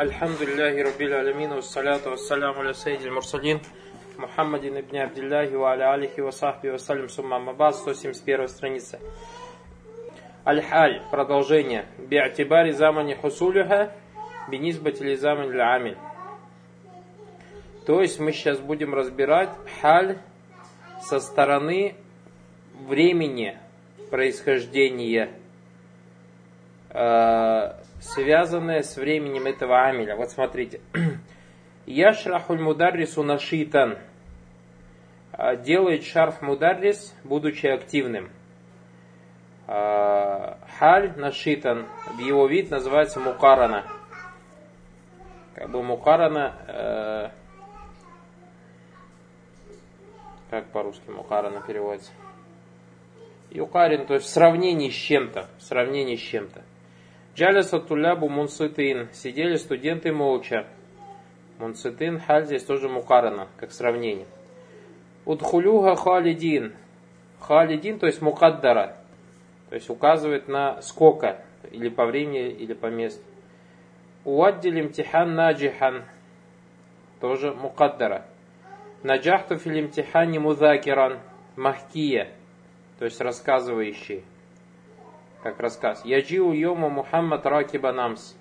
الحمد لله رب العالمين والصلاة والسلام على سيد المرسلين محمد ибн Абдиллахи ва аля алихи ва сахби ва салям сумма мабад 171 страница. Аль-Халь, продолжение. Би'атибари замани хусулюха бинизбати ли замани амиль. То есть мы сейчас будем разбирать халь со стороны времени происхождения э, связанное с временем этого амиля. Вот смотрите. Яшрахуль мударрису нашитан. А, делает шарф мударрис, будучи активным. А, халь нашитан. Его вид называется мукарана. Как бы мукарана... Э, как по-русски мукарана переводится? Юкарин, то есть в сравнении с чем-то. В сравнении с чем-то. Джалиса тулябу мунситин. Сидели студенты молча. Мунситин, халь здесь тоже мукарана, как сравнение. Удхулюга халидин. Халидин, то есть мукаддара. То есть указывает на сколько, или по времени, или по месту. Уаддил имтихан наджихан. Тоже мукаддара. Наджахту фил имтихани мудакиран. Махкия. То есть рассказывающий как рассказ. Яджиу йома Мухаммад ракиба намс.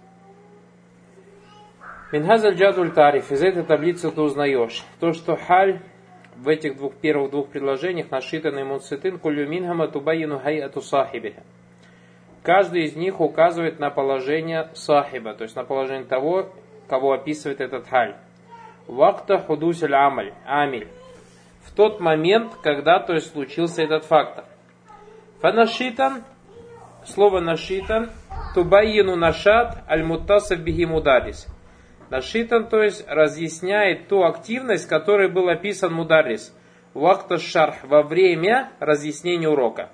Минхазаль джадуль тариф. Из этой таблицы ты узнаешь то, что халь в этих двух первых двух предложениях нашитанный мунситин кулю минхама тубайину хайату сахибиха. Каждый из них указывает на положение сахиба, то есть на положение того, кого описывает этот халь. Вакта худусель амаль, амиль. В тот момент, когда то есть случился этот фактор. Фанашитан слово нашитан, тубайину нашат аль-муттасов бихи Нашитан, то есть разъясняет ту активность, которой был описан мударис. Вахта шарх во время разъяснения урока.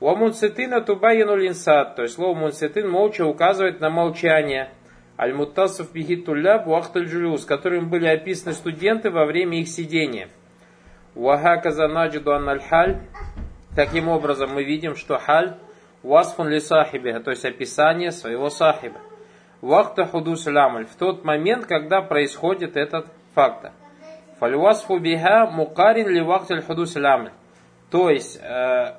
У мунцитина тубайину линсад, то есть слово мунцитин молча указывает на молчание. Аль-Муттасов Бихитуляб Вахталь Джулюс, которым были описаны студенты во время их сидения. Ваха Наджиду Анналь Таким образом мы видим, что халь Васфун ли сахибиха, то есть описание своего сахиба. Вахта худус лямаль, в тот момент, когда происходит этот фактор. Фальвасфу биха мукарин ли вахталь худус лямаль. То есть, э,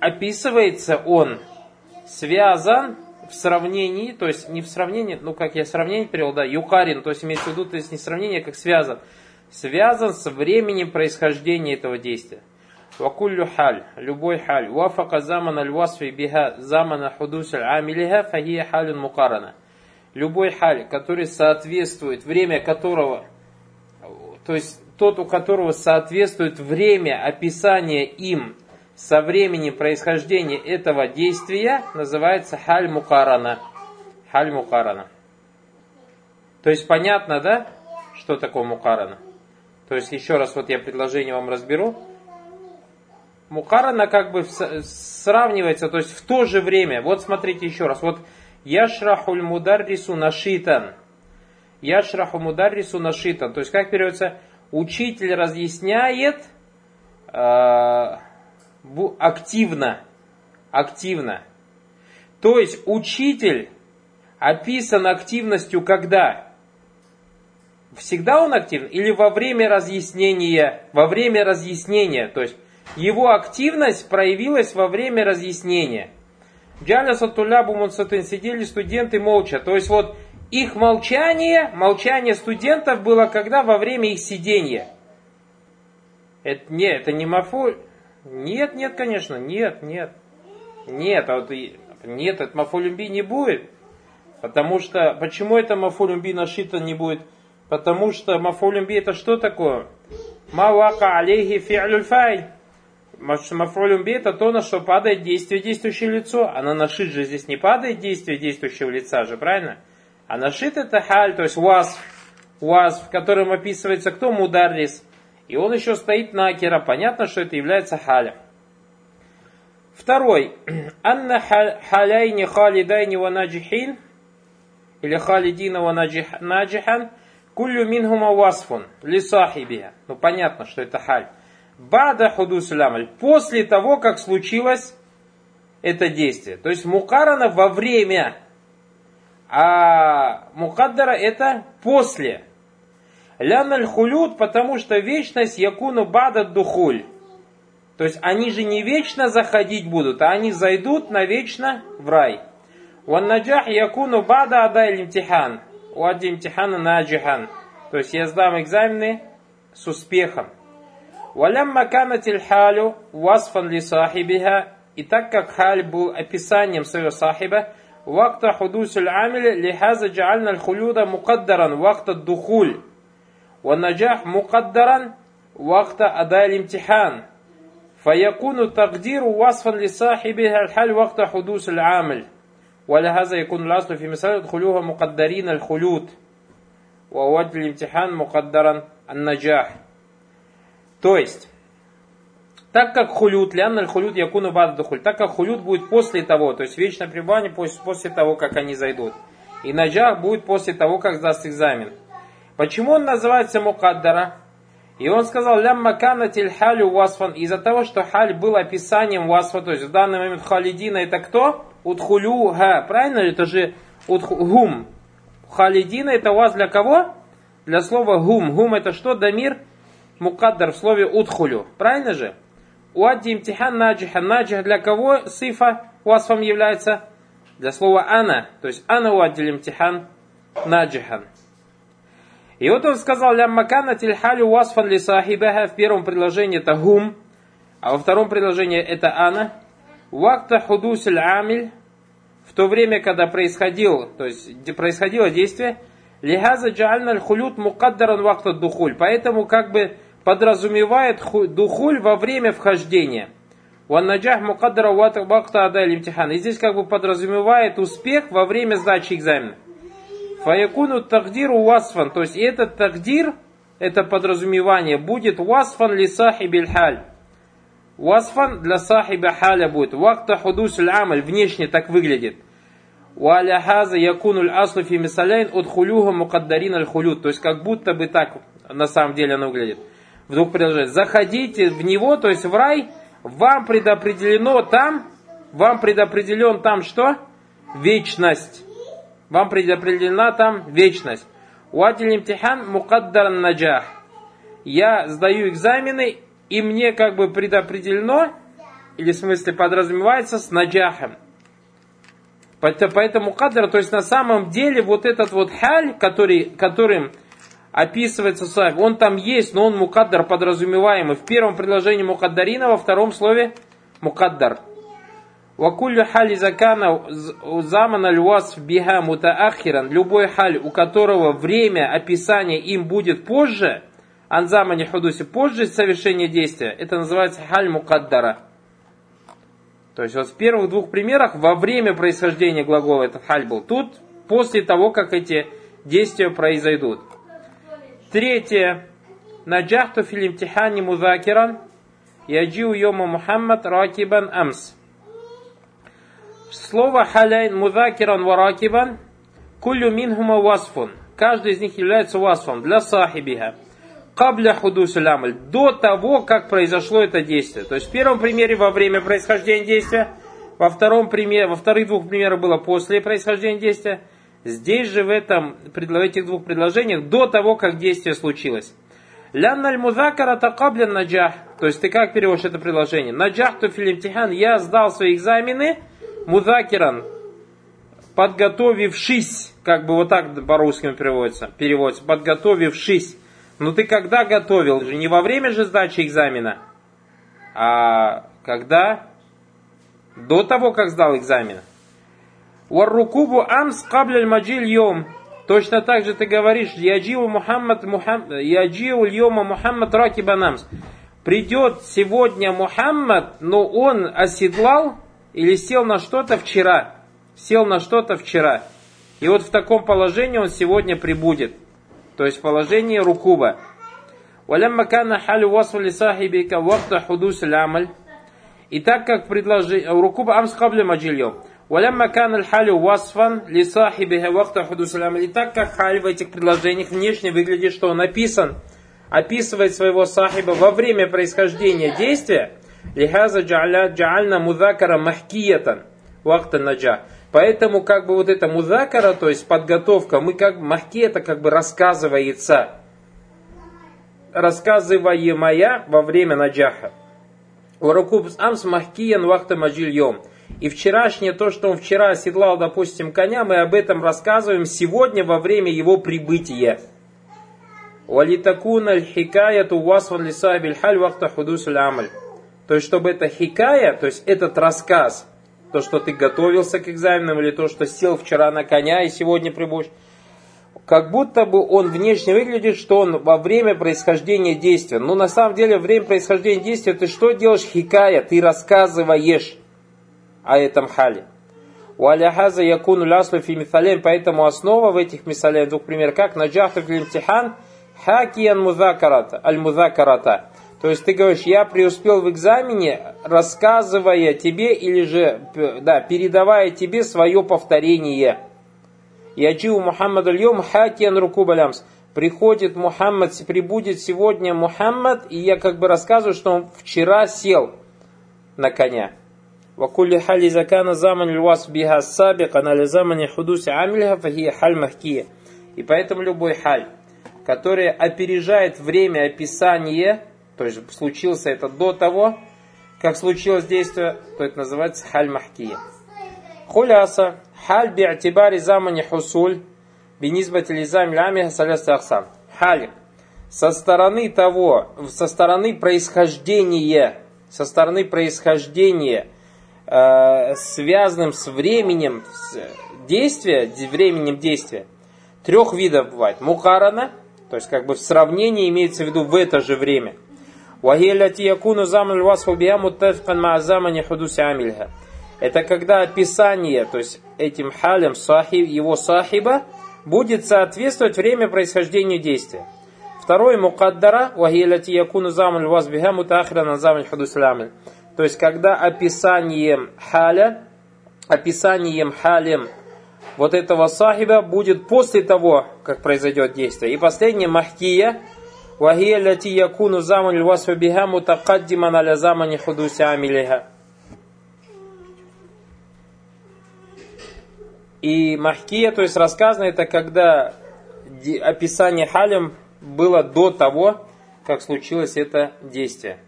описывается он, связан в сравнении, то есть не в сравнении, ну как я сравнение перевел, да, юкарин, то есть имеется в виду, то есть не сравнение, как связан, связан с временем происхождения этого действия. وكل حال любой حال وافق زمن الوصف بها زمن حدوث عاملها فهي حال مقارنة любой халь, который соответствует, время которого, то есть тот, у которого соответствует время описания им со временем происхождения этого действия, называется халь мукарана. Халь мукарана. То есть понятно, да, что такое мукарана? То есть еще раз вот я предложение вам разберу. Мукарана как бы сравнивается, то есть в то же время. Вот смотрите еще раз. Вот Яшрахуль мударрису нашитан. Яшраху мударрису нашитан. То есть как переводится? Учитель разъясняет э, активно. Активно. То есть учитель описан активностью когда? Всегда он активен? Или во время разъяснения? Во время разъяснения. То есть его активность проявилась во время разъяснения. Джаляса тулябу мунсатын сидели студенты молча. То есть вот их молчание, молчание студентов было когда во время их сидения. Это, нет, это не мафуль. Нет, нет, конечно, нет, нет. Нет, а вот, нет, это мафулюмби не будет. Потому что, почему это мафулюмби нашито не будет? Потому что мафулюмби это что такое? Мавака алейхи фи'люль фай. Мафролюм би это то, на что падает действие действующее лицо. А на нашит же здесь не падает действие действующего лица же, правильно? А нашит это халь, то есть уаз, уаз, в котором описывается кто мударрис. И он еще стоит на акера. Понятно, что это является халем. Второй. Анна халяйни халидайни ва наджихин. Или халидина ва наджихан. Кулю минхума васфун. Лисахибия. Ну понятно, что это халь. Бада худус лямаль. После того, как случилось это действие. То есть мукарана во время. А мукаддара это после. Ляналь хулют, потому что вечность якуну бада духуль. То есть они же не вечно заходить будут, а они зайдут навечно в рай. Ван наджах якуну бада адай имтихан. Уадди имтихана наджихан. То есть я сдам экзамены с успехом. Валямма канатиль халю васфан ли сахибиха. И так как халь был описанием своего сахиба, وقت حدوث العامل لهذا جعلنا الخلود مقدرا وقت الدخول والنجاح مقدرا وقت أداء الامتحان فيكون تقدير وصفا لصاحبها الحال وقت حدوث العامل ولهذا يكون الأصل في مسألة دخولها مقدرين الخلود ووجه الامتحان مقدرا النجاح То есть, так как хулют, лянналь хулют якуну бад духуль, так как хулют будет после того, то есть вечное пребывание после, после того, как они зайдут. И наджах будет после того, как сдаст экзамен. Почему он называется мукаддара? И он сказал, лям макана халю васфан, из-за того, что халь был описанием васфа, то есть в данный момент халидина это кто? Удхулю ха, правильно? Это же гум. Халидина это у вас для кого? Для слова гум. Гум это что? Дамир мукаддар в слове удхулю. Правильно же? Уадди имтихан наджиха. Наджих для кого сифа васфом является? Для слова ана. То есть ана уадди имтихан наджихан. И вот он сказал, лям макана тильхалю васфан ли сахибаха. В первом предложении это гум, а во втором предложении это ана. Вакта худусель амиль. В то время, когда происходил, то есть происходило действие, лихаза джальна хулют мукаддаран вакта духуль. Поэтому как бы подразумевает духуль во время вхождения. Ваннаджах мукаддара вакта адаль имтихан. И здесь как бы подразумевает успех во время сдачи экзамена. Фаякуну тагдиру васфан. То есть этот тагдир, это подразумевание, будет васфан ли сахибиль халь. Васфан для сахиба халя будет. Вакта худус амаль. Внешне так выглядит. Уаля хаза якунуль аслу фи от хулюха мукаддарин аль хулют. То есть как будто бы так на самом деле оно выглядит. В двух предложениях. Заходите в него, то есть в рай, вам предопределено там, вам предопределен там что? Вечность вам предопределена там вечность. Уадиль имтихан мукаддар наджах. Я сдаю экзамены, и мне как бы предопределено, или в смысле подразумевается с наджахом. Поэтому кадр, то есть на самом деле вот этот вот халь, который, которым описывается сахиб, он там есть, но он мукаддар подразумеваемый. В первом предложении мукаддарина, во втором слове мукаддар. Вакулю хали закана замана львас биха мутаахиран. Любой халь, у которого время описания им будет позже, анзамани худуси, позже совершения действия, это называется халь мукаддара. То есть вот в первых двух примерах во время происхождения глагола этот халь был. Тут после того, как эти действия произойдут. Третье. Наджахту филимтихани музакиран. Яджиу йома Мухаммад ракибан амс. Слово халяйн мудакиран варакибан кулю минхума васфун. Каждый из них является васфом для сахибиха. Кабля худусуль амаль. До того, как произошло это действие. То есть в первом примере во время происхождения действия, во втором примере, во вторых двух примерах было после происхождения действия. Здесь же в, этом, в этих двух предложениях до того, как действие случилось. Лянналь мудакара такабля наджах. То есть ты как переводишь это предложение? Наджах то филимтихан. Я сдал свои экзамены мудакиран, подготовившись, как бы вот так по-русски переводится, переводится, подготовившись. Но ты когда готовил? же Не во время же сдачи экзамена, а когда? До того, как сдал экзамен. Варрукубу амс кабляль маджиль йом. Точно так же ты говоришь, яджиу Мухаммад, Мухаммад, яджиу йома Мухаммад ракибанамс. Придет сегодня Мухаммад, но он оседлал или сел на что-то вчера. Сел на что-то вчера. И вот в таком положении он сегодня прибудет. То есть в положении рукуба. ولما كان حال وصف لصاحبك وقت حدوث العمل и так как предложение рукуба амс кабля маджильем Валяма кан халю васфан лисахибиха вахта худусалям. И так как халь в этих предложениях внешне выглядит, что он описан, описывает своего сахиба во время происхождения действия, лихаза джаальна мудакара махкиятан вахта наджа. Поэтому как бы вот эта мудакара, то есть подготовка, мы как бы махкията как бы рассказывается, рассказываемая во время наджаха. Уракуб амс махкиян вахта маджильем. И вчерашнее, то, что он вчера оседлал, допустим, коня, мы об этом рассказываем сегодня во время его прибытия. Валитакуна хикаяту васван лиса бильхаль вахта худусуль амаль. То есть, чтобы это хикая, то есть этот рассказ, то, что ты готовился к экзаменам, или то, что сел вчера на коня и сегодня прибудешь, как будто бы он внешне выглядит, что он во время происхождения действия. Но на самом деле, время происхождения действия, ты что делаешь? Хикая, ты рассказываешь о этом хале. У аляхаза якуну ляслу фи мисалем, поэтому основа в этих мисалях, двух примеров, как наджахту филимтихан, хакиян музакарата, аль-музакарата. То есть ты говоришь, я преуспел в экзамене, рассказывая тебе или же, да, передавая тебе свое повторение. Яджиу Мухаммад Альем хакиян руку балямс. Приходит Мухаммад, прибудет сегодня Мухаммад, и я как бы рассказываю, что он вчера сел на коня. وكل حال إذا كان زمن الوصف بها السابق على زمن حدوث عملها فهي حال مهكية. И поэтому любой халь, который опережает время описания, то есть случился это до того, как случилось действие, то это называется халь махкия. Хуляса, халь би'атибари замани хусуль, бинизбати лизам лями саляса ахсан. Халь, со стороны того, со стороны происхождения, со стороны происхождения – э, связанным с временем действия, временем действия, трех видов бывает. Мухарана, то есть как бы в сравнении имеется в виду в это же время. Это когда описание, то есть этим халем сахиб, его сахиба, будет соответствовать время происхождения действия. Второй мукаддара, вахиляти якуну замаль вазбиха мутахира на замаль худус то есть, когда описанием халя, описанием халем вот этого сахиба будет после того, как произойдет действие. И последнее, махкия, вахия ляти якуну заман львасфа биха мутакаддиман аля замани худуся амилиха. И махкия, то есть рассказано, это когда описание халем было до того, как случилось это действие.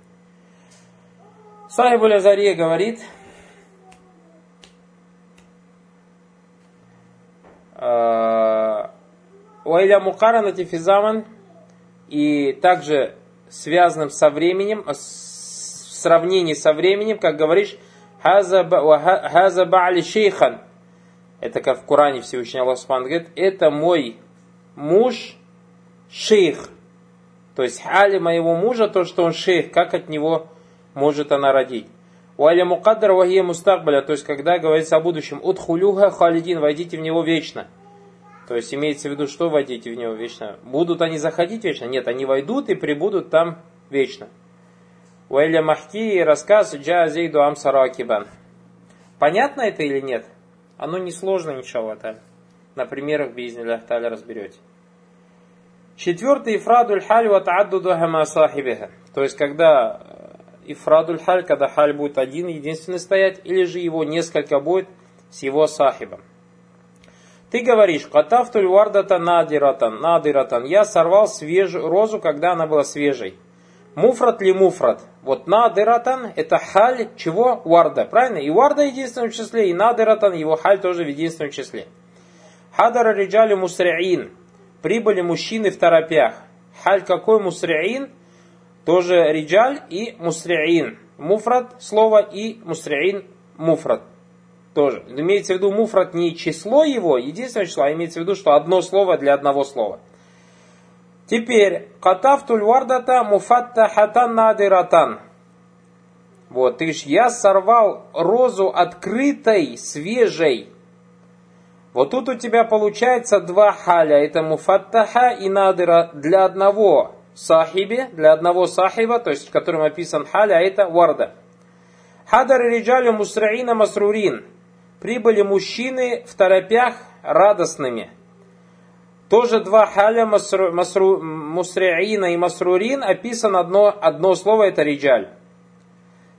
Сахиб Азария говорит, Уайля Мукарана Тифизаман и также связанным со временем, в сравнении со временем, как говоришь, Хаза Ба'али Шейхан. Это как в Коране Всевышний Аллах Субхану говорит, это мой муж шейх. То есть хали моего мужа, то, что он шейх, как от него может она родить. Уаля мукаддар вахия мустакбаля, то есть когда говорится о будущем, утхулюха халидин, войдите в него вечно. То есть имеется в виду, что войдите в него вечно? Будут они заходить вечно? Нет, они войдут и прибудут там вечно. Уэля махки рассказ джа зейду амсаракибан. Понятно это или нет? Оно несложно, иншаллах. На примерах бизнеля таля разберете. Четвертый ифрадуль халь ва тааддуду хама сахибиха. То есть, когда ифрадуль халь, когда халь будет один, единственный стоять, или же его несколько будет с его сахибом. Ты говоришь, катафтуль вардата надиратан, надиратан. Я сорвал свежую розу, когда она была свежей. Муфрат ли муфрат? Вот надиратан это халь чего? Варда. Правильно? И варда в единственном числе, и надиратан, его халь тоже в единственном числе. Хадара риджали мусриин. Прибыли мужчины в торопях. Халь какой мусриин? Тоже риджаль и мусриин. Муфрат слово и мусриин муфрат. Тоже. Имеется в виду муфрат не число его, единственное число, а имеется в виду, что одно слово для одного слова. Теперь, катафтуль вардата муфатта хатан надиратан. Вот, ты ж я сорвал розу открытой, свежей. Вот тут у тебя получается два халя. Это муфаттаха и надира для одного сахибе, для одного сахиба, то есть в котором описан халя, а это варда. Хадар риджалю мусраина масрурин. Прибыли мужчины в торопях радостными. Тоже два халя масру, масру, мусриина и масрурин описано одно, одно слово, это риджаль.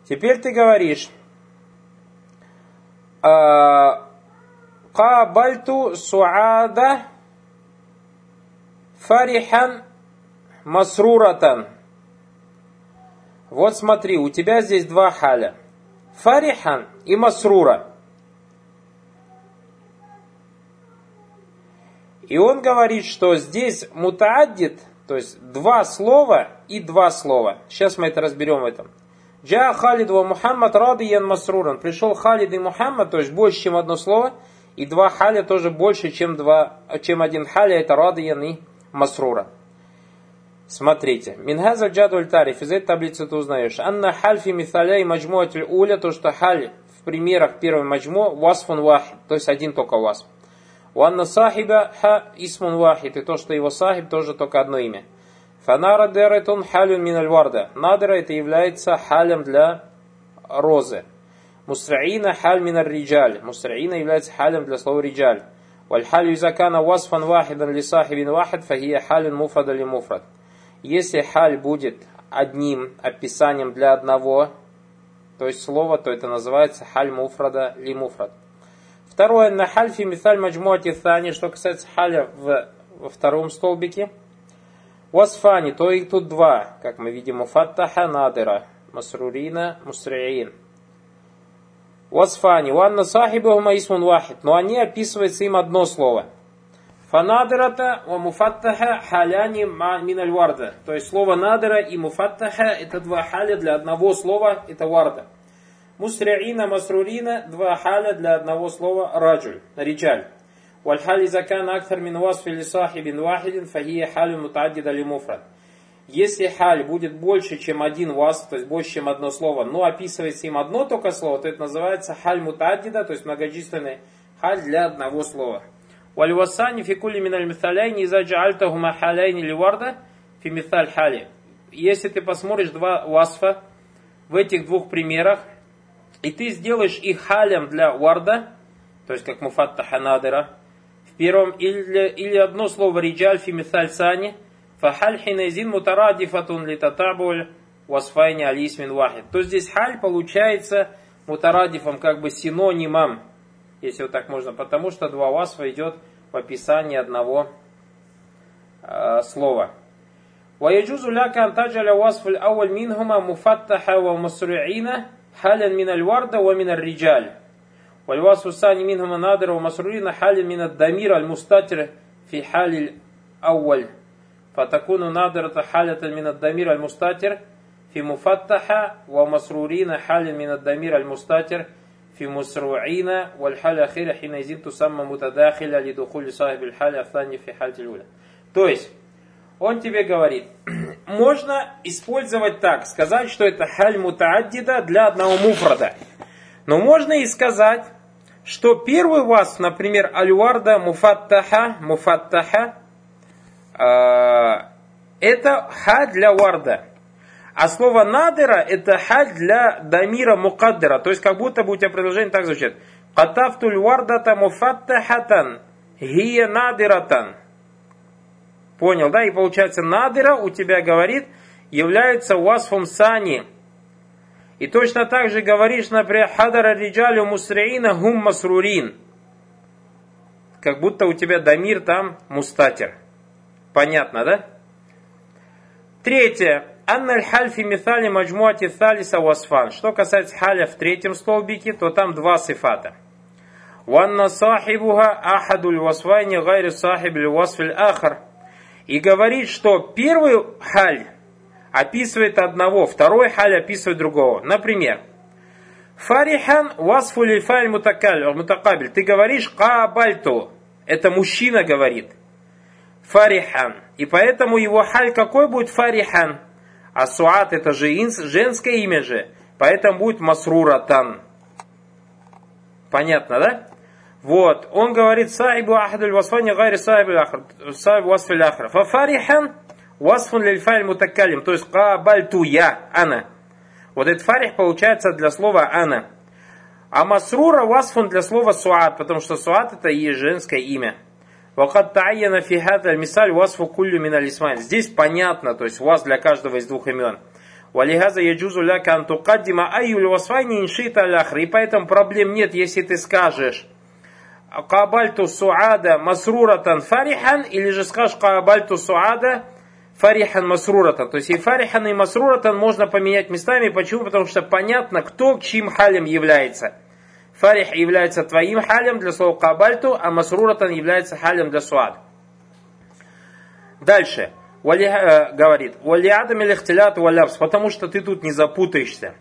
Теперь ты говоришь, э, Кабальту суада фарихан масруратан. Вот смотри, у тебя здесь два халя. Фарихан и масрура. И он говорит, что здесь мутааддит, то есть два слова и два слова. Сейчас мы это разберем в этом. Джа Халид ва Мухаммад радиян масруран. Пришел Халид и Мухаммад, то есть больше, чем одно слово. И два халя тоже больше, чем, два, чем один халя, это радиян и масрура. Смотрите. Минхаза джадуль тариф. Из этой таблицы ты узнаешь. Анна хальфи миталя и маджмуатиль уля. То, что халь в примерах первой маджму васфун вахид. То есть один только васф. Уанна сахиба ха исмун вахид. И то, что его сахиб тоже только одно имя. Фанара деретун халюн миналь варда. Надра это является халем для розы. Мусраина халь миналь риджаль. Мусраина является халем для слова риджаль. والحال إذا كان وصفا واحدا لصاحب واحد فهي حال مفرد لمفرد. если халь будет одним описанием для одного, то есть слова, то это называется халь муфрада ли муфрад. Второе, на хальфи миталь маджмуати thani, что касается халя в, во втором столбике. Васфани, то их тут два, как мы видим, муфаттаха надыра, масрурина, мусриин. Васфани, ванна сахибахума исмун вахид, но они описываются им одно слово. Фанадырата ва муфаттаха халяни миналь варда. То есть слово надыра и муфаттаха это два халя для одного слова, это варда. Мусриина, масрурина, два халя для одного слова раджуль, риджаль. والحال إذا كان أكثر من وصف لصاحب واحد فهي حال متعددة لمفرد. Если халь будет больше, чем один васф, то есть больше, чем одно слово, но описывается им одно только слово, то это называется халь мутаддида, то есть многочисленный халь для одного слова. Вальвасани фикули миналь миталяйни иза джаальтахума халяйни ливарда фи миталь хали. Если ты посмотришь два васфа в этих двух примерах, и ты сделаешь их халем для варда, то есть как муфатта ханадера, в первом, или, или одно слово риджаль фи миталь сани, фахаль хинезин мутарадифатун литатабуль васфайни алисмин вахид. То здесь халь получается мутарадифом, как бы синонимом если вот так можно, потому что два васфа идет в описании одного э, слова. ويجوز لك أن تجعل وصف الأول منهما مفتحة ومسرعين حالا من الوردة ومن الرجال والوصف الثاني منهما نادر ومسرورين حالا من الضمير المستتر في حال الأول فتكون نادرة حالة من الضمير المستتر في مفتحة ومسرورين حالا من الضمير المستتر في مسروعين والحالة الأخيرة حينئذ تسمى متداخلة لدخول صاحب الحالة الثانية في حالة الأولى. То есть, он тебе говорит, можно использовать так, сказать, что это халь мутааддида для одного муфрада. Но можно и сказать, что первый вас, например, альварда муфаттаха, муфаттаха, э, это ха для варда. А слово надыра это халь для дамира мукаддера. То есть как будто бы у тебя предложение так звучит. Катафтуль вардата муфаттахатан. Гия надыратан. Понял, да? И получается надыра у тебя говорит, является васфом сани. И точно так же говоришь, например, хадара риджалю мусриина гум масрурин. Как будто у тебя дамир там мустатер. Понятно, да? Третье. Анна аль-хальфи мithали маджмуати талиса васфан. Что касается халя в третьем столбике, то там два сифата. Ванна сахибуха ахадуль васфайни гайри сахиб васфиль ахар. И говорит, что первый халь описывает одного, второй халь описывает другого. Например, Фарихан васфу лильфаль мутакабель. Ты говоришь кабальту. Это мужчина говорит. Фарихан. И поэтому его халь какой будет фарихан? А суат это же женское имя же. Поэтому будет масруратан. Понятно, да? Вот, он говорит, صاحب أحد الوصفين غير صاحب آخر، صاحب وصف الآخر. ففرحا وصف للفاعل المتكلم, то есть قابلت я, أنا. Вот этот فرح получается для слова أنا. А مسرورة وصف для слова سعاد, потому что سعاد это и женское имя. وقد تعين في هذا المثال وصف كل من الاسمين. Здесь понятно, то есть вас для каждого из двух имен. ولهذا يجوز لك أن تقدم أي الوصفين إن شئت الآخر. И поэтому проблем нет, если ты скажешь кабальту суада масруратан фарихан, или же скажешь кабальту суада фарихан масруратан. То есть и фарихан, и масруратан можно поменять местами. Почему? Потому что понятно, кто чьим халям является. Фарих является твоим халем для слова кабальту, а масруратан является халем для суад. Дальше. Вали, э, говорит, валиадам илихтилят валябс, потому что ты тут не запутаешься.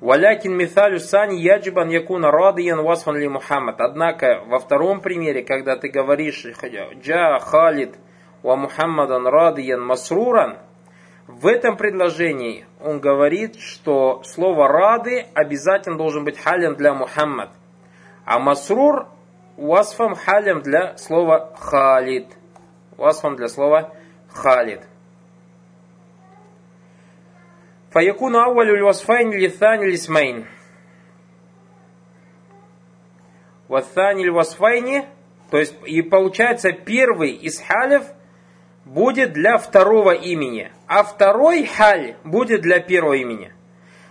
Валякин мithалю сани яджибан якуна радиян васфан ли Мухаммад. Однако во втором примере, когда ты говоришь джа халид ва Мухаммадан радиян масруран, в этом предложении он говорит, что слово рады обязательно должен быть халем для Мухаммад. А масрур васфам халем для слова халид. Васфам для слова халид. فيكون أول الوصفين لثاني الاسمين. وثاني الوصفين, то есть и получается первый из халей будет для второго имени, а второй халь будет для первого имени.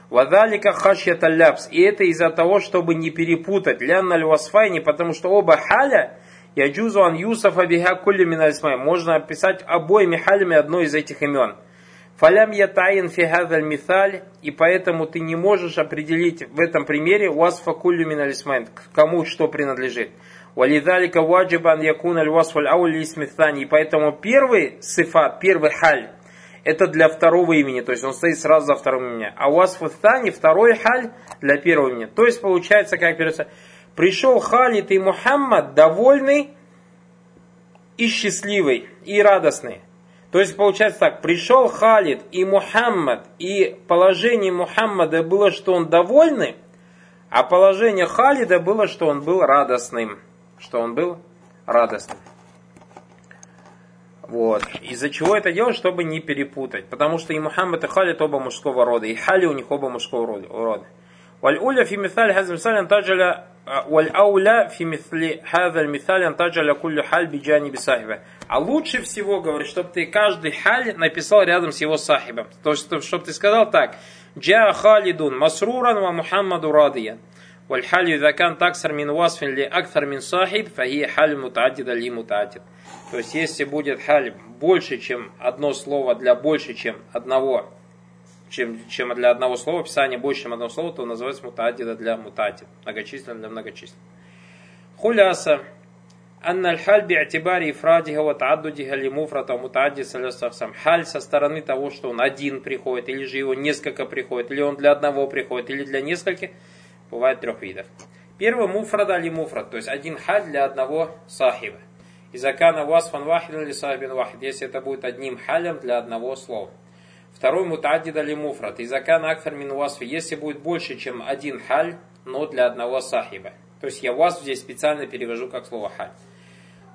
وذلك خشية اللبس. И это из-за того, чтобы не перепутать. لأن الوصفين, потому что оба халя يجوز أن يوصف بها كل من الاسمين. Можно описать обоими халями одно из этих имен. فلم يتعين في هذا المثال, и поэтому ты не можешь определить в этом примере وصف كل من الاسمين, кому что принадлежит. ولذلك وجب أن يكون الوصف الـ и поэтому первый сифат, первый халь, это для второго имени, то есть он стоит сразу за вторым именем. А وصف ثاني, второй халь для первого имени. То есть получается, как переводится, пришел Халид и Мухаммад довольный и счастливый, и радостный. То есть получается так, пришел Халид и Мухаммад, и положение Мухаммада было, что он довольный, а положение Халида было, что он был радостным. Что он был радостным. Вот. Из-за чего это делать, чтобы не перепутать. Потому что и Мухаммад, и Халид оба мужского рода, и Хали у них оба мужского рода. والأولى في مثال هذا المثال أن تجعل والأولى في مثل هذا المثال أن تجعل كل حال بجانب صاحبه. А лучше всего, говорит, чтобы ты каждый халь написал рядом с его сахибом. То есть, чтобы ты сказал так. Джа халидун масруран ва Мухаммаду радиян. والحال إذا كان أكثر من وصف لأكثر من صاحب فهي حال متعددة لمتعدد. То есть, если будет халь больше, чем одно слово для больше, чем одного чем, чем для одного слова, описание больше, чем одного слова, то называется мутадида для мутадид, многочисленно для многочисленных. Хуляса. Аль-халь би'атибари ифрадиха ва тааддудиха ли муфрата мутадди салясахсам. Халь со стороны того, что он один приходит, или же его несколько приходит, или он для одного приходит, или для нескольких, бывает трех видов. Первый муфрада ли муфрад, то есть один халь для одного сахиба. Изакана васфан вахид или сахибин вахид, если это будет одним халем для одного слова. Второй мутаддид али муфрат. Изакан акфар мин васфи. Если будет больше, чем один халь, но для одного сахиба. То есть я вас здесь специально перевожу как слово халь.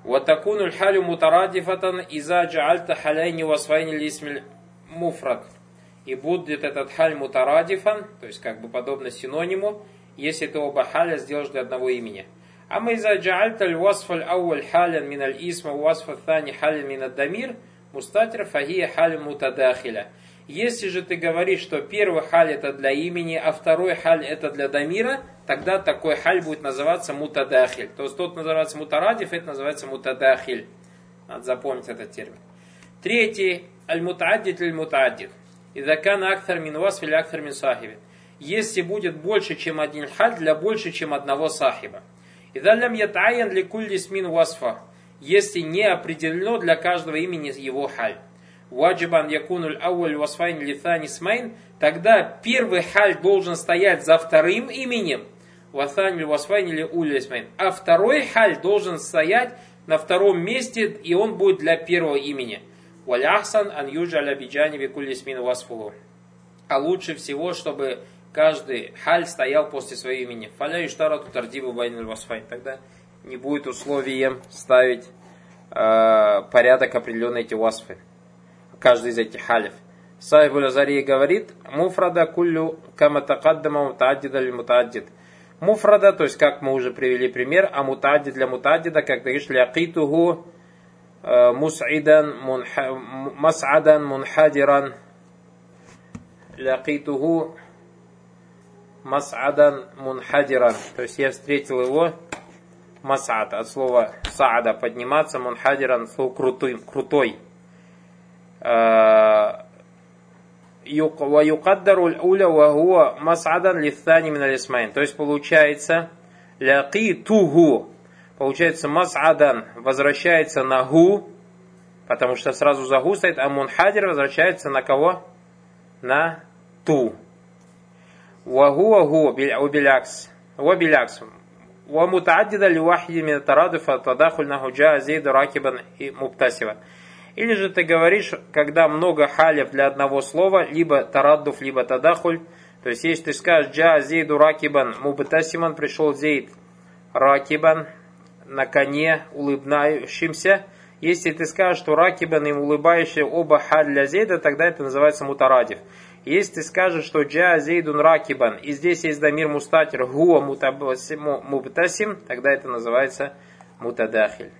وتكون الحال مترادفة إذا جعلت حالين وصفين لاسم муфрат. И будет этот халь мутарадифан, то есть как бы подобно синониму, если ты оба халя сделаешь для одного имени. Мы за джаальта аль-васф аль-ауаль халян мин аль-исма, васф аль-thани халян мин дамир мустатир фахия халь мутадахиля. Если же ты говоришь, что первый халь это для имени, а второй халь это для дамира, тогда такой халь будет называться мутадахиль. То есть тот называется мутарадиф, это называется мутадахиль. Надо запомнить этот термин. Третий, аль-мутаддид аль-мутаддид. Идакан акthар мин вас или акthар мин сахиби. Если будет больше, чем один халь, для больше, чем одного сахиба. Идалям ятаян ли кулли смин васфа. Если не определено для каждого имени его халь وجب أن يكون الأول الوصفين لثاني الاسمين, тогда первый халь должен стоять за вторым именем, وصفين وصفين لأول الاسمين, а второй халь должен стоять на втором месте, и он будет для первого имени. والأحسن أن يجعل بجانب كل اسم وصفه. А лучше всего, чтобы каждый халь стоял после своего имени. فلا يشترط الترتيب بين الوصفين. Тогда не будет условием ставить э, порядок определенной эти васфы каждый из этих халиф. Сайб Азари говорит, муфрада куллю кама такаддама мутаддида ли мутаддид. Муфрада, то есть как мы уже привели пример, а мутаддид для мутаддида, как ты говоришь, ляқитугу э, мус'iдан мас'адан мунхадиран ляқитугу мас'адан мунхадиран. То есть я встретил его мас'ад от слова саада подниматься, мунхадиран слово крутым, крутой. Э, Ваюкаддару уля вагуа мас'адан лифтани мин То есть получается ляки тугу. Получается мас'адан возвращается на гу, потому что сразу за гу стоит, а мунхадир возвращается на кого? На ту. Вагуа гу билякс. Вабилякс. ومتعددا لواحد من الترادف التداخل نحو جاء زيد راكبا مبتسما. Или же ты говоришь, когда много халев для одного слова, либо тараддуф, либо тадахуль. То есть, если ты скажешь, джа зейду ракибан мубтасиман, пришел зейд ракибан, на коне, улыбающимся. Если ты скажешь, что ракибан и улыбающий оба халь для зейда, тогда это называется мутарадив. Если ты скажешь, что джа зейдун ракибан, и здесь есть дамир мустатир гуа мубтасим, тогда это называется мутадахиль.